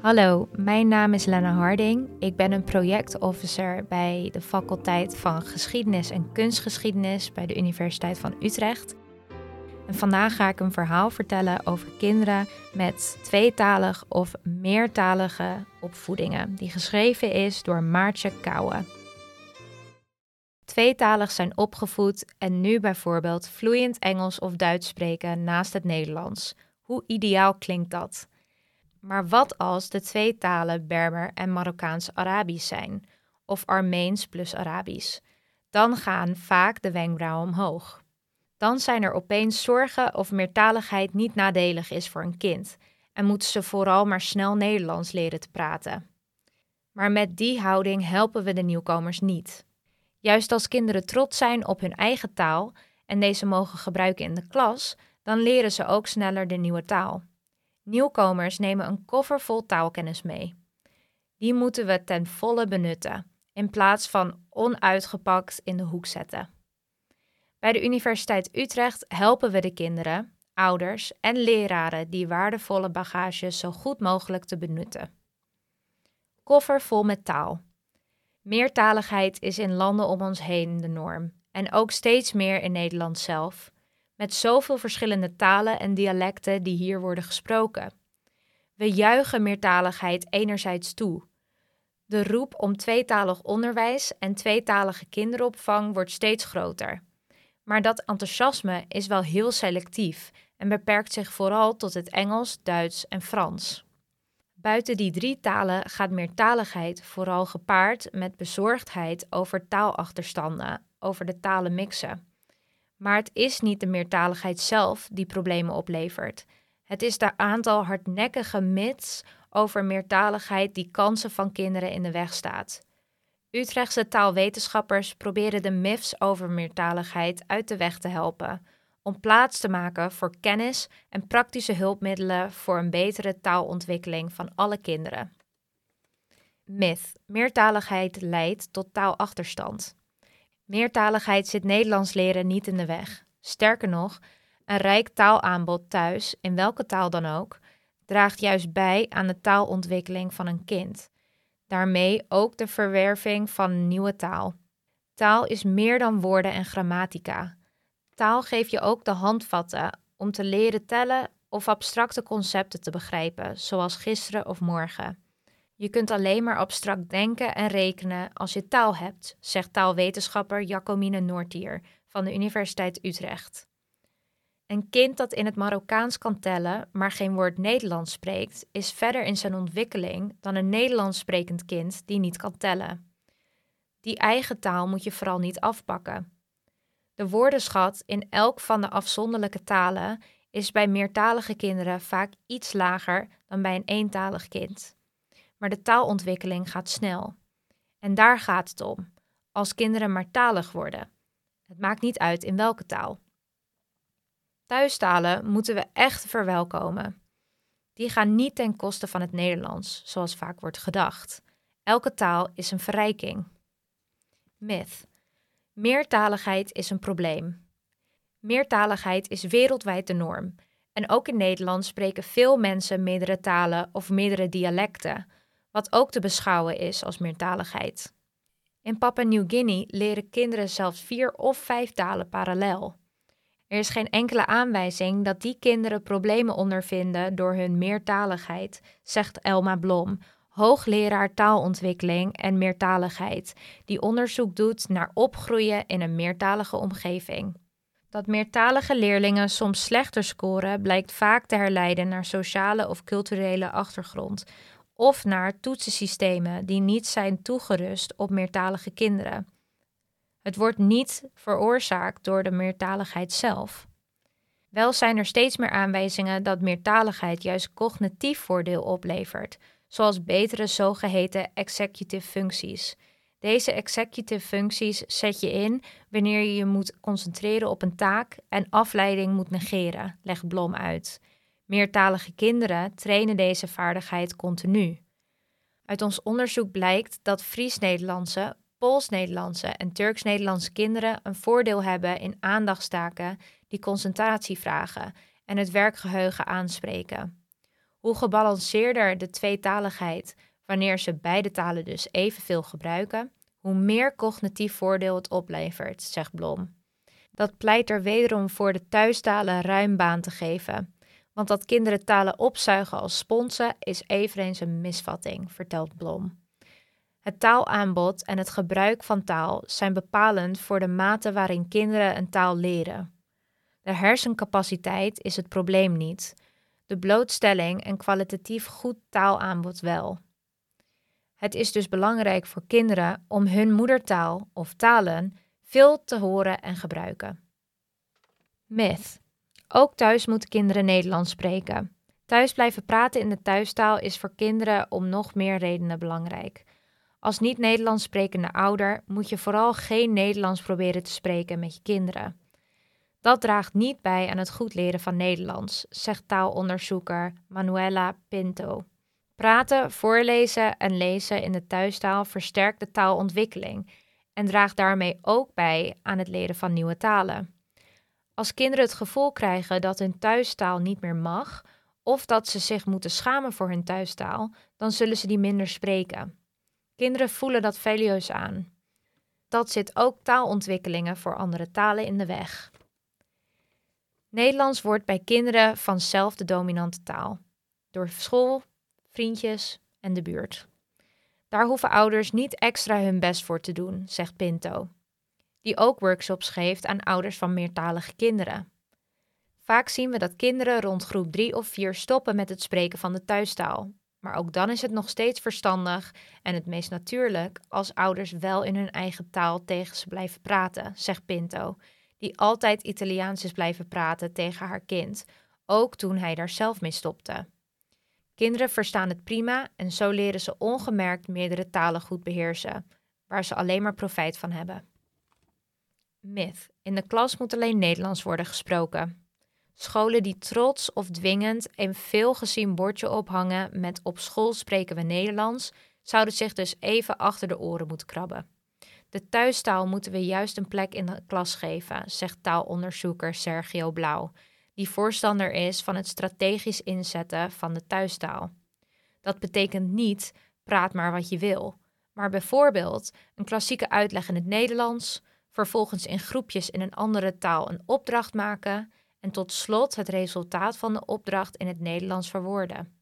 Hallo, mijn naam is Lena Harding. Ik ben een projectofficer bij de faculteit van Geschiedenis en Kunstgeschiedenis bij de Universiteit van Utrecht. En vandaag ga ik een verhaal vertellen over kinderen met tweetalig of meertalige opvoedingen, die geschreven is door Maartje Kouwen. Tweetalig zijn opgevoed en nu bijvoorbeeld vloeiend Engels of Duits spreken naast het Nederlands. Hoe ideaal klinkt dat? Maar wat als de twee talen Berber en Marokkaans-Arabisch zijn, of Armeens plus Arabisch? Dan gaan vaak de wenkbrauwen omhoog. Dan zijn er opeens zorgen of meertaligheid niet nadelig is voor een kind en moeten ze vooral maar snel Nederlands leren te praten. Maar met die houding helpen we de nieuwkomers niet. Juist als kinderen trots zijn op hun eigen taal en deze mogen gebruiken in de klas, dan leren ze ook sneller de nieuwe taal. Nieuwkomers nemen een koffer vol taalkennis mee. Die moeten we ten volle benutten, in plaats van onuitgepakt in de hoek zetten. Bij de Universiteit Utrecht helpen we de kinderen, ouders en leraren die waardevolle bagage zo goed mogelijk te benutten. Koffer vol met taal. Meertaligheid is in landen om ons heen de norm en ook steeds meer in Nederland zelf met zoveel verschillende talen en dialecten die hier worden gesproken. We juichen meertaligheid enerzijds toe. De roep om tweetalig onderwijs en tweetalige kinderopvang wordt steeds groter. Maar dat enthousiasme is wel heel selectief en beperkt zich vooral tot het Engels, Duits en Frans. Buiten die drie talen gaat meertaligheid vooral gepaard met bezorgdheid over taalachterstanden, over de talen mixen. Maar het is niet de meertaligheid zelf die problemen oplevert. Het is de aantal hardnekkige myths over meertaligheid die kansen van kinderen in de weg staat. Utrechtse taalwetenschappers proberen de myths over meertaligheid uit de weg te helpen, om plaats te maken voor kennis en praktische hulpmiddelen voor een betere taalontwikkeling van alle kinderen. Myth: meertaligheid leidt tot taalachterstand. Meertaligheid zit Nederlands leren niet in de weg. Sterker nog, een rijk taalaanbod thuis, in welke taal dan ook, draagt juist bij aan de taalontwikkeling van een kind. Daarmee ook de verwerving van nieuwe taal. Taal is meer dan woorden en grammatica. Taal geeft je ook de handvatten om te leren tellen of abstracte concepten te begrijpen, zoals gisteren of morgen. Je kunt alleen maar abstract denken en rekenen als je taal hebt, zegt taalwetenschapper Jacomine Noortier van de Universiteit Utrecht. Een kind dat in het Marokkaans kan tellen, maar geen woord Nederlands spreekt, is verder in zijn ontwikkeling dan een Nederlands sprekend kind die niet kan tellen. Die eigen taal moet je vooral niet afpakken. De woordenschat in elk van de afzonderlijke talen is bij meertalige kinderen vaak iets lager dan bij een eentalig kind maar de taalontwikkeling gaat snel. En daar gaat het om, als kinderen maar talig worden. Het maakt niet uit in welke taal. Thuistalen moeten we echt verwelkomen. Die gaan niet ten koste van het Nederlands, zoals vaak wordt gedacht. Elke taal is een verrijking. Myth. Meertaligheid is een probleem. Meertaligheid is wereldwijd de norm. En ook in Nederland spreken veel mensen meerdere talen of meerdere dialecten, wat ook te beschouwen is als meertaligheid. In Papua Nieuw-Guinea leren kinderen zelfs vier of vijf talen parallel. Er is geen enkele aanwijzing dat die kinderen problemen ondervinden door hun meertaligheid, zegt Elma Blom, hoogleraar taalontwikkeling en meertaligheid, die onderzoek doet naar opgroeien in een meertalige omgeving. Dat meertalige leerlingen soms slechter scoren blijkt vaak te herleiden naar sociale of culturele achtergrond, of naar toetsensystemen die niet zijn toegerust op meertalige kinderen. Het wordt niet veroorzaakt door de meertaligheid zelf. Wel zijn er steeds meer aanwijzingen dat meertaligheid juist cognitief voordeel oplevert, zoals betere zogeheten executive functies. Deze executive functies zet je in wanneer je je moet concentreren op een taak en afleiding moet negeren, legt Blom uit. Meertalige kinderen trainen deze vaardigheid continu. Uit ons onderzoek blijkt dat Fries-Nederlandse, Pools-Nederlandse en Turks-Nederlandse kinderen een voordeel hebben in aandachtstaken die concentratie vragen en het werkgeheugen aanspreken. Hoe gebalanceerder de tweetaligheid, wanneer ze beide talen dus evenveel gebruiken, hoe meer cognitief voordeel het oplevert, zegt Blom. Dat pleit er wederom voor de thuistalen ruim baan te geven. Want dat kinderen talen opzuigen als sponsen is eveneens een misvatting, vertelt Blom. Het taalaanbod en het gebruik van taal zijn bepalend voor de mate waarin kinderen een taal leren. De hersencapaciteit is het probleem niet, de blootstelling en kwalitatief goed taalaanbod wel. Het is dus belangrijk voor kinderen om hun moedertaal of talen veel te horen en gebruiken. Myth. Ook thuis moeten kinderen Nederlands spreken. Thuis blijven praten in de thuistaal is voor kinderen om nog meer redenen belangrijk. Als niet-Nederlands sprekende ouder moet je vooral geen Nederlands proberen te spreken met je kinderen. Dat draagt niet bij aan het goed leren van Nederlands, zegt taalonderzoeker Manuela Pinto. Praten, voorlezen en lezen in de thuistaal versterkt de taalontwikkeling en draagt daarmee ook bij aan het leren van nieuwe talen. Als kinderen het gevoel krijgen dat hun thuistaal niet meer mag of dat ze zich moeten schamen voor hun thuistaal, dan zullen ze die minder spreken. Kinderen voelen dat velieus aan. Dat zit ook taalontwikkelingen voor andere talen in de weg. Nederlands wordt bij kinderen vanzelf de dominante taal. Door school, vriendjes en de buurt. Daar hoeven ouders niet extra hun best voor te doen, zegt Pinto, die ook workshops geeft aan ouders van meertalige kinderen. Vaak zien we dat kinderen rond groep 3 of 4 stoppen met het spreken van de thuistaal. Maar ook dan is het nog steeds verstandig en het meest natuurlijk als ouders wel in hun eigen taal tegen ze blijven praten, zegt Pinto, die altijd Italiaans is blijven praten tegen haar kind, ook toen hij daar zelf mee stopte. Kinderen verstaan het prima en zo leren ze ongemerkt meerdere talen goed beheersen, waar ze alleen maar profijt van hebben. Myth. In de klas moet alleen Nederlands worden gesproken. Scholen die trots of dwingend een veelgezien bordje ophangen met op school spreken we Nederlands, zouden zich dus even achter de oren moeten krabben. De thuistaal moeten we juist een plek in de klas geven, zegt taalonderzoeker Sergio Blauw, die voorstander is van het strategisch inzetten van de thuistaal. Dat betekent niet praat maar wat je wil, maar bijvoorbeeld een klassieke uitleg in het Nederlands, vervolgens in groepjes in een andere taal een opdracht maken en tot slot het resultaat van de opdracht in het Nederlands verwoorden.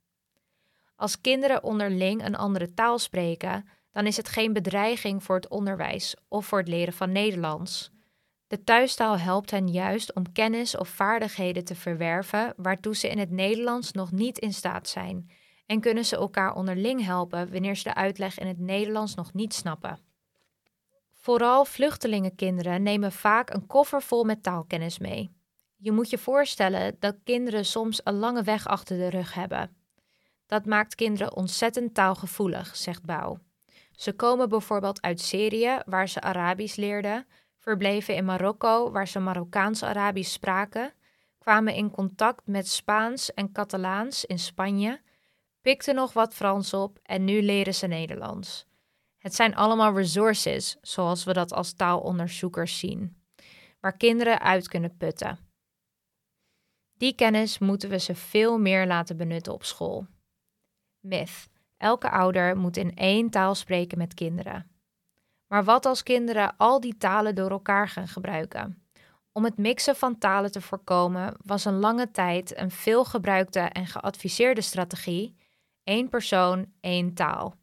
Als kinderen onderling een andere taal spreken, dan is het geen bedreiging voor het onderwijs of voor het leren van Nederlands. De thuistaal helpt hen juist om kennis of vaardigheden te verwerven waartoe ze in het Nederlands nog niet in staat zijn, en kunnen ze elkaar onderling helpen wanneer ze de uitleg in het Nederlands nog niet snappen. Vooral vluchtelingenkinderen nemen vaak een koffer vol met taalkennis mee. Je moet je voorstellen dat kinderen soms een lange weg achter de rug hebben. Dat maakt kinderen ontzettend taalgevoelig, zegt Bouw. Ze komen bijvoorbeeld uit Syrië, waar ze Arabisch leerden, verbleven in Marokko, waar ze Marokkaans-Arabisch spraken, kwamen in contact met Spaans en Catalaans in Spanje, pikten nog wat Frans op en nu leren ze Nederlands. Het zijn allemaal resources, zoals we dat als taalonderzoekers zien, waar kinderen uit kunnen putten. Die kennis moeten we ze veel meer laten benutten op school. Myth. Elke ouder moet in één taal spreken met kinderen. Maar wat als kinderen al die talen door elkaar gaan gebruiken? Om het mixen van talen te voorkomen was een lange tijd een veelgebruikte en geadviseerde strategie: één persoon, één taal.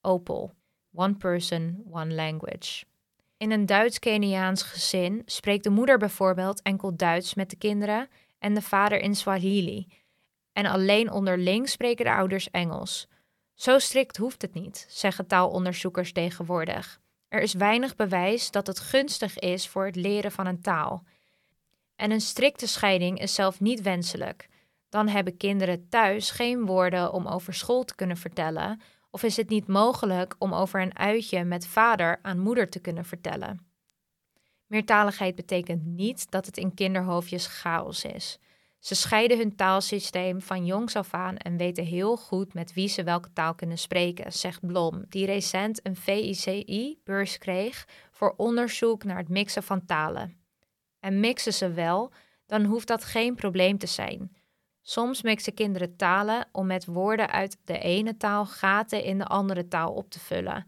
OPAL. One person, one language. In een Duits-Keniaans gezin spreekt de moeder bijvoorbeeld enkel Duits met de kinderen en de vader in Swahili. En alleen onderling spreken de ouders Engels. Zo strikt hoeft het niet, zeggen taalonderzoekers tegenwoordig. Er is weinig bewijs dat het gunstig is voor het leren van een taal. En een strikte scheiding is zelf niet wenselijk. Dan hebben kinderen thuis geen woorden om over school te kunnen vertellen, of is het niet mogelijk om over een uitje met vader aan moeder te kunnen vertellen. Meertaligheid betekent niet dat het in kinderhoofdjes chaos is. Ze scheiden hun taalsysteem van jongs af aan en weten heel goed met wie ze welke taal kunnen spreken, zegt Blom, die recent een VICI-beurs kreeg voor onderzoek naar het mixen van talen. En mixen ze wel, dan hoeft dat geen probleem te zijn. Soms mixen kinderen talen om met woorden uit de ene taal gaten in de andere taal op te vullen.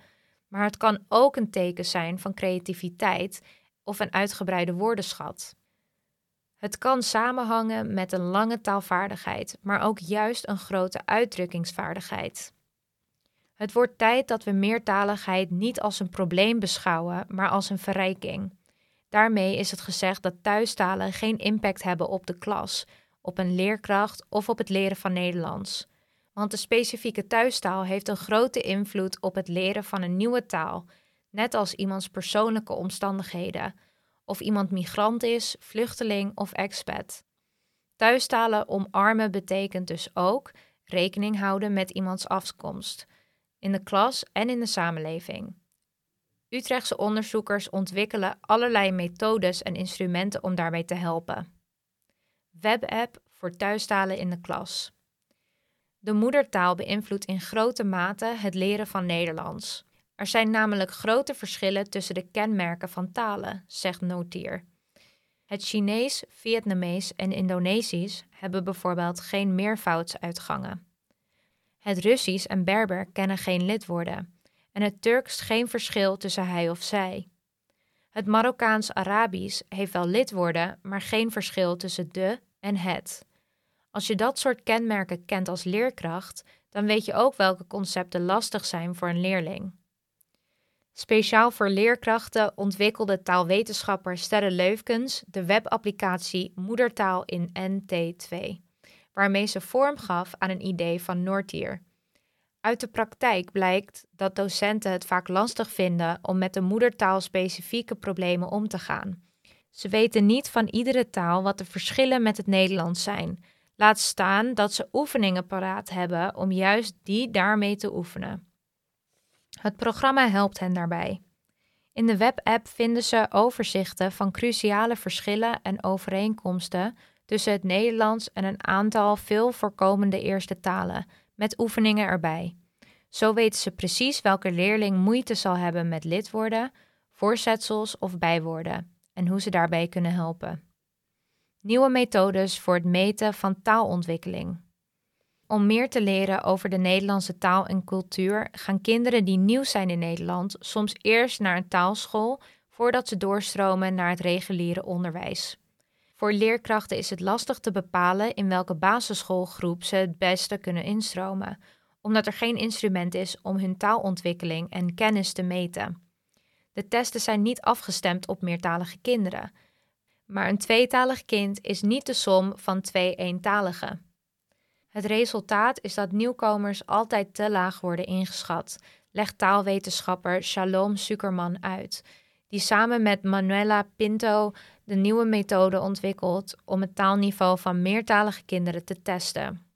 Maar het kan ook een teken zijn van creativiteit of een uitgebreide woordenschat. Het kan samenhangen met een lange taalvaardigheid, maar ook juist een grote uitdrukkingsvaardigheid. Het wordt tijd dat we meertaligheid niet als een probleem beschouwen, maar als een verrijking. Daarmee is het gezegd dat thuistalen geen impact hebben op de klas, op een leerkracht of op het leren van Nederlands. Want de specifieke thuistaal heeft een grote invloed op het leren van een nieuwe taal, net als iemands persoonlijke omstandigheden, of iemand migrant is, vluchteling of expat. Thuistalen omarmen betekent dus ook rekening houden met iemands afkomst, in de klas en in de samenleving. Utrechtse onderzoekers ontwikkelen allerlei methodes en instrumenten om daarbij te helpen. Webapp voor thuistalen in de klas. De moedertaal beïnvloedt in grote mate het leren van Nederlands. Er zijn namelijk grote verschillen tussen de kenmerken van talen, zegt Notier. Het Chinees, Vietnamees en Indonesisch hebben bijvoorbeeld geen meervoudsuitgangen. Het Russisch en Berber kennen geen lidwoorden en het Turks geen verschil tussen hij of zij. Het Marokkaans-Arabisch heeft wel lidwoorden, maar geen verschil tussen de en het. Als je dat soort kenmerken kent als leerkracht, dan weet je ook welke concepten lastig zijn voor een leerling. Speciaal voor leerkrachten ontwikkelde taalwetenschapper Sterre Leufkens de webapplicatie Moedertaal in NT2, waarmee ze vorm gaf aan een idee van Noortier. Uit de praktijk blijkt dat docenten het vaak lastig vinden om met de moedertaal specifieke problemen om te gaan. Ze weten niet van iedere taal wat de verschillen met het Nederlands zijn. Laat staan dat ze oefeningen paraat hebben om juist die daarmee te oefenen. Het programma helpt hen daarbij. In de webapp vinden ze overzichten van cruciale verschillen en overeenkomsten tussen het Nederlands en een aantal veel voorkomende eerste talen, met oefeningen erbij. Zo weten ze precies welke leerling moeite zal hebben met lidwoorden, voorzetsels of bijwoorden en hoe ze daarbij kunnen helpen. Nieuwe methodes voor het meten van taalontwikkeling. Om meer te leren over de Nederlandse taal en cultuur gaan kinderen die nieuw zijn in Nederland soms eerst naar een taalschool voordat ze doorstromen naar het reguliere onderwijs. Voor leerkrachten is het lastig te bepalen in welke basisschoolgroep ze het beste kunnen instromen, omdat er geen instrument is om hun taalontwikkeling en kennis te meten. De testen zijn niet afgestemd op meertalige kinderen, maar een tweetalig kind is niet de som van twee eentaligen. Het resultaat is dat nieuwkomers altijd te laag worden ingeschat, legt taalwetenschapper Shalom Sukerman uit, die samen met Manuela Pinto de nieuwe methode ontwikkelt om het taalniveau van meertalige kinderen te testen.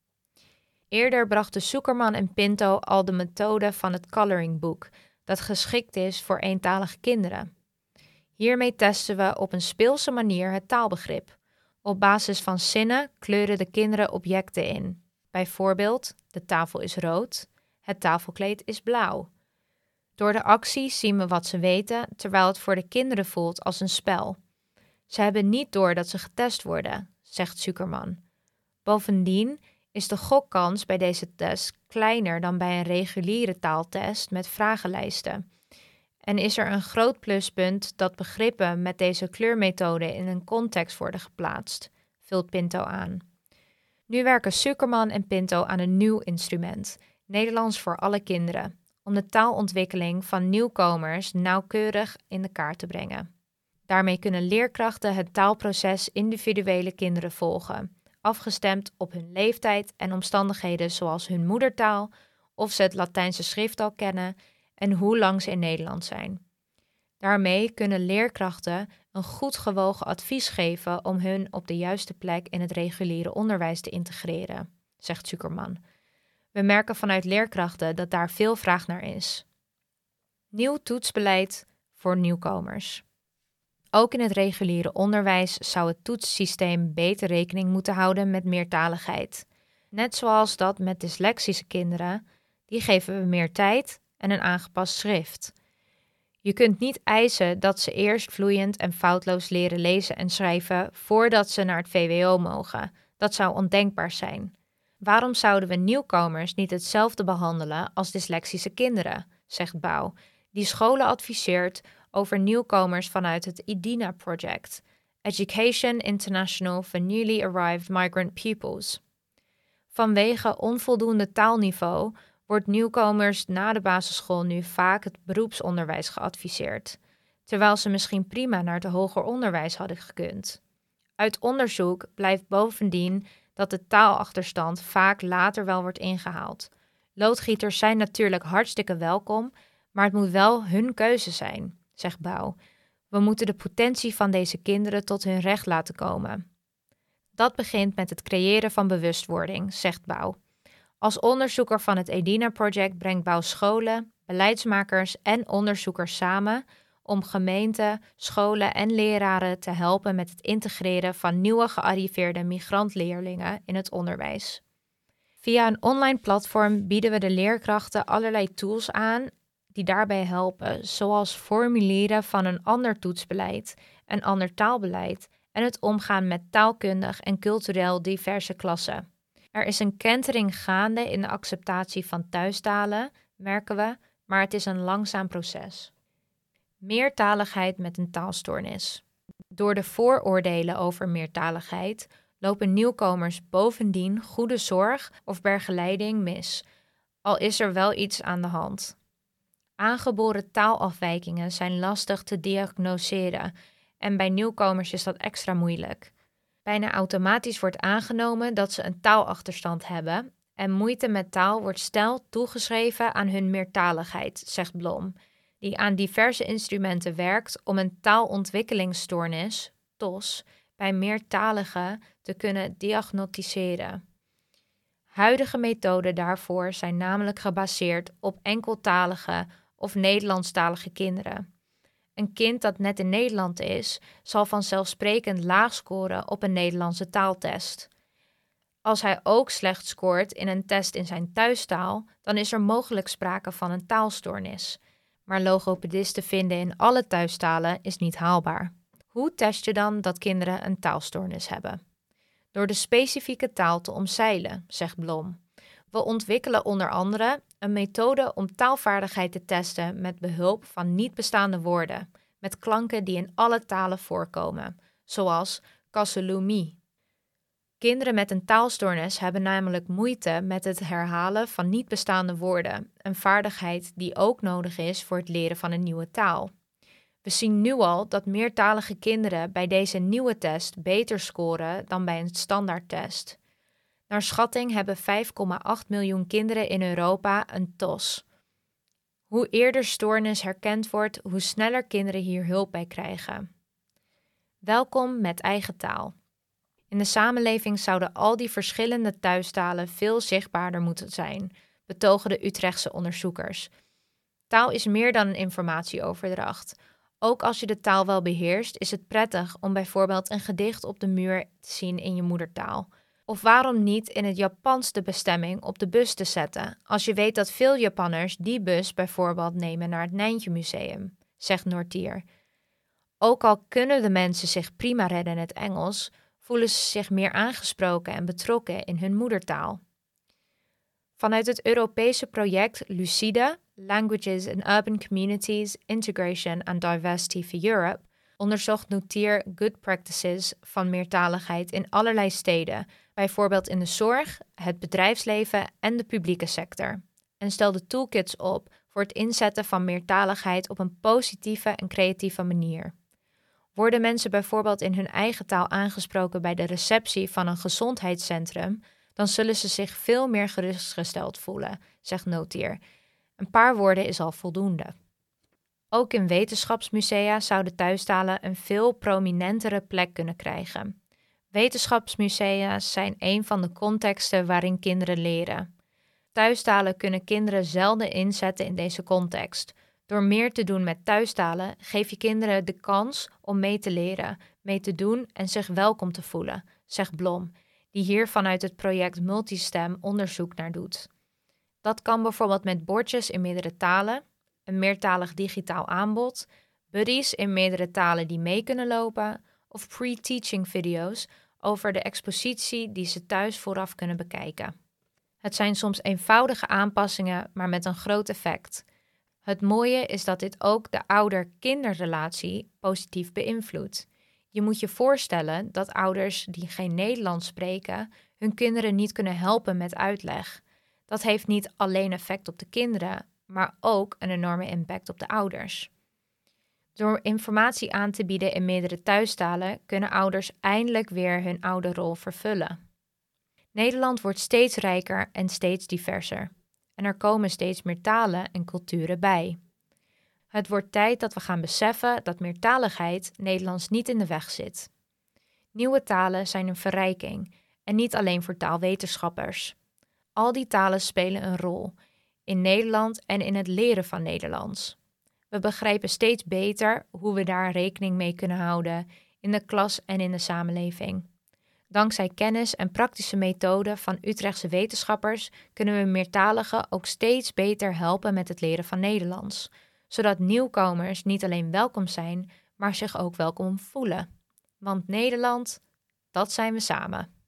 Eerder brachten Sukerman en Pinto al de methode van het Coloring Book, dat geschikt is voor eentalige kinderen. Hiermee testen we op een speelse manier het taalbegrip. Op basis van zinnen kleuren de kinderen objecten in. Bijvoorbeeld, de tafel is rood, het tafelkleed is blauw. Door de actie zien we wat ze weten, terwijl het voor de kinderen voelt als een spel. Ze hebben niet door dat ze getest worden, zegt Zuckerman. Bovendien is de gokkans bij deze test kleiner dan bij een reguliere taaltest met vragenlijsten. En is er een groot pluspunt dat begrippen met deze kleurmethode in een context worden geplaatst, vult Pinto aan. Nu werken Sukerman en Pinto aan een nieuw instrument, Nederlands voor alle kinderen, om de taalontwikkeling van nieuwkomers nauwkeurig in de kaart te brengen. Daarmee kunnen leerkrachten het taalproces individuele kinderen volgen, afgestemd op hun leeftijd en omstandigheden zoals hun moedertaal, of ze het Latijnse schriftal kennen en hoe lang ze in Nederland zijn. Daarmee kunnen leerkrachten een goed gewogen advies geven om hun op de juiste plek in het reguliere onderwijs te integreren, zegt Zuckerman. We merken vanuit leerkrachten dat daar veel vraag naar is. Nieuw toetsbeleid voor nieuwkomers. Ook in het reguliere onderwijs zou het toetssysteem beter rekening moeten houden met meertaligheid. Net zoals dat met dyslexische kinderen, die geven we meer tijd en een aangepast schrift. Je kunt niet eisen dat ze eerst vloeiend en foutloos leren lezen en schrijven voordat ze naar het VWO mogen. Dat zou ondenkbaar zijn. Waarom zouden we nieuwkomers niet hetzelfde behandelen als dysleksische kinderen? zegt Bouw, die scholen adviseert over nieuwkomers vanuit het IDINA Project, Education International for Newly Arrived Migrant Pupils. Vanwege onvoldoende taalniveau wordt nieuwkomers na de basisschool nu vaak het beroepsonderwijs geadviseerd, terwijl ze misschien prima naar het hoger onderwijs hadden gekund. Uit onderzoek blijft bovendien dat de taalachterstand vaak later wel wordt ingehaald. Loodgieters zijn natuurlijk hartstikke welkom, maar het moet wel hun keuze zijn, zegt Bouw. We moeten de potentie van deze kinderen tot hun recht laten komen. Dat begint met het creëren van bewustwording, zegt Bouw. Als onderzoeker van het Edina Project brengt Bouw scholen, beleidsmakers en onderzoekers samen om gemeenten, scholen en leraren te helpen met het integreren van nieuwe gearriveerde migrantleerlingen in het onderwijs. Via een online platform bieden we de leerkrachten allerlei tools aan die daarbij helpen, zoals formuleren van een ander toetsbeleid, een ander taalbeleid en het omgaan met taalkundig en cultureel diverse klassen. Er is een kentering gaande in de acceptatie van thuistalen, merken we, maar het is een langzaam proces. Meertaligheid met een taalstoornis. Door de vooroordelen over meertaligheid lopen nieuwkomers bovendien goede zorg of begeleiding mis, al is er wel iets aan de hand. Aangeboren taalafwijkingen zijn lastig te diagnoseren en bij nieuwkomers is dat extra moeilijk. Bijna automatisch wordt aangenomen dat ze een taalachterstand hebben en moeite met taal wordt snel toegeschreven aan hun meertaligheid, zegt Blom, die aan diverse instrumenten werkt om een taalontwikkelingsstoornis, TOS, bij meertaligen te kunnen diagnosticeren. Huidige methoden daarvoor zijn namelijk gebaseerd op enkeltalige of Nederlandstalige kinderen. Een kind dat net in Nederland is, zal vanzelfsprekend laag scoren op een Nederlandse taaltest. Als hij ook slecht scoort in een test in zijn thuistaal, dan is er mogelijk sprake van een taalstoornis. Maar logopedisten vinden in alle thuistalen is niet haalbaar. Hoe test je dan dat kinderen een taalstoornis hebben? Door de specifieke taal te omzeilen, zegt Blom. We ontwikkelen onder andere een methode om taalvaardigheid te testen met behulp van niet bestaande woorden, met klanken die in alle talen voorkomen, zoals kasulumi. Kinderen met een taalstoornis hebben namelijk moeite met het herhalen van niet bestaande woorden, een vaardigheid die ook nodig is voor het leren van een nieuwe taal. We zien nu al dat meertalige kinderen bij deze nieuwe test beter scoren dan bij een standaardtest. Naar schatting hebben 5,8 miljoen kinderen in Europa een TOS. Hoe eerder stoornis herkend wordt, hoe sneller kinderen hier hulp bij krijgen. Welkom met eigen taal. In de samenleving zouden al die verschillende thuistalen veel zichtbaarder moeten zijn, betogen de Utrechtse onderzoekers. Taal is meer dan een informatieoverdracht. Ook als je de taal wel beheerst, is het prettig om bijvoorbeeld een gedicht op de muur te zien in je moedertaal. Of waarom niet in het Japans de bestemming op de bus te zetten, als je weet dat veel Japanners die bus bijvoorbeeld nemen naar het Nijntje Museum, zegt Noortier. Ook al kunnen de mensen zich prima redden in het Engels, voelen ze zich meer aangesproken en betrokken in hun moedertaal. Vanuit het Europese project Lucide, Languages in Urban Communities, Integration and Diversity for Europe, onderzocht Notier good practices van meertaligheid in allerlei steden, bijvoorbeeld in de zorg, het bedrijfsleven en de publieke sector, en stelde toolkits op voor het inzetten van meertaligheid op een positieve en creatieve manier. Worden mensen bijvoorbeeld in hun eigen taal aangesproken bij de receptie van een gezondheidscentrum, dan zullen ze zich veel meer gerustgesteld voelen, zegt Notier. Een paar woorden is al voldoende. Ook in wetenschapsmusea zouden thuistalen een veel prominentere plek kunnen krijgen. Wetenschapsmusea zijn een van de contexten waarin kinderen leren. Thuistalen kunnen kinderen zelden inzetten in deze context. Door meer te doen met thuistalen geef je kinderen de kans om mee te leren, mee te doen en zich welkom te voelen, zegt Blom, die hier vanuit het project Multistem onderzoek naar doet. Dat kan bijvoorbeeld met bordjes in meerdere talen, een meertalig digitaal aanbod, buddies in meerdere talen die mee kunnen lopen of pre-teaching video's over de expositie die ze thuis vooraf kunnen bekijken. Het zijn soms eenvoudige aanpassingen, maar met een groot effect. Het mooie is dat dit ook de ouder-kinderrelatie positief beïnvloedt. Je moet je voorstellen dat ouders die geen Nederlands spreken hun kinderen niet kunnen helpen met uitleg. Dat heeft niet alleen effect op de kinderen, maar ook een enorme impact op de ouders. Door informatie aan te bieden in meerdere thuistalen kunnen ouders eindelijk weer hun ouderrol vervullen. Nederland wordt steeds rijker en steeds diverser. En er komen steeds meer talen en culturen bij. Het wordt tijd dat we gaan beseffen dat meertaligheid Nederlands niet in de weg zit. Nieuwe talen zijn een verrijking en niet alleen voor taalwetenschappers. Al die talen spelen een rol in Nederland en in het leren van Nederlands. We begrijpen steeds beter hoe we daar rekening mee kunnen houden in de klas en in de samenleving. Dankzij kennis en praktische methoden van Utrechtse wetenschappers kunnen we meertaligen ook steeds beter helpen met het leren van Nederlands, zodat nieuwkomers niet alleen welkom zijn, maar zich ook welkom voelen. Want Nederland, dat zijn we samen.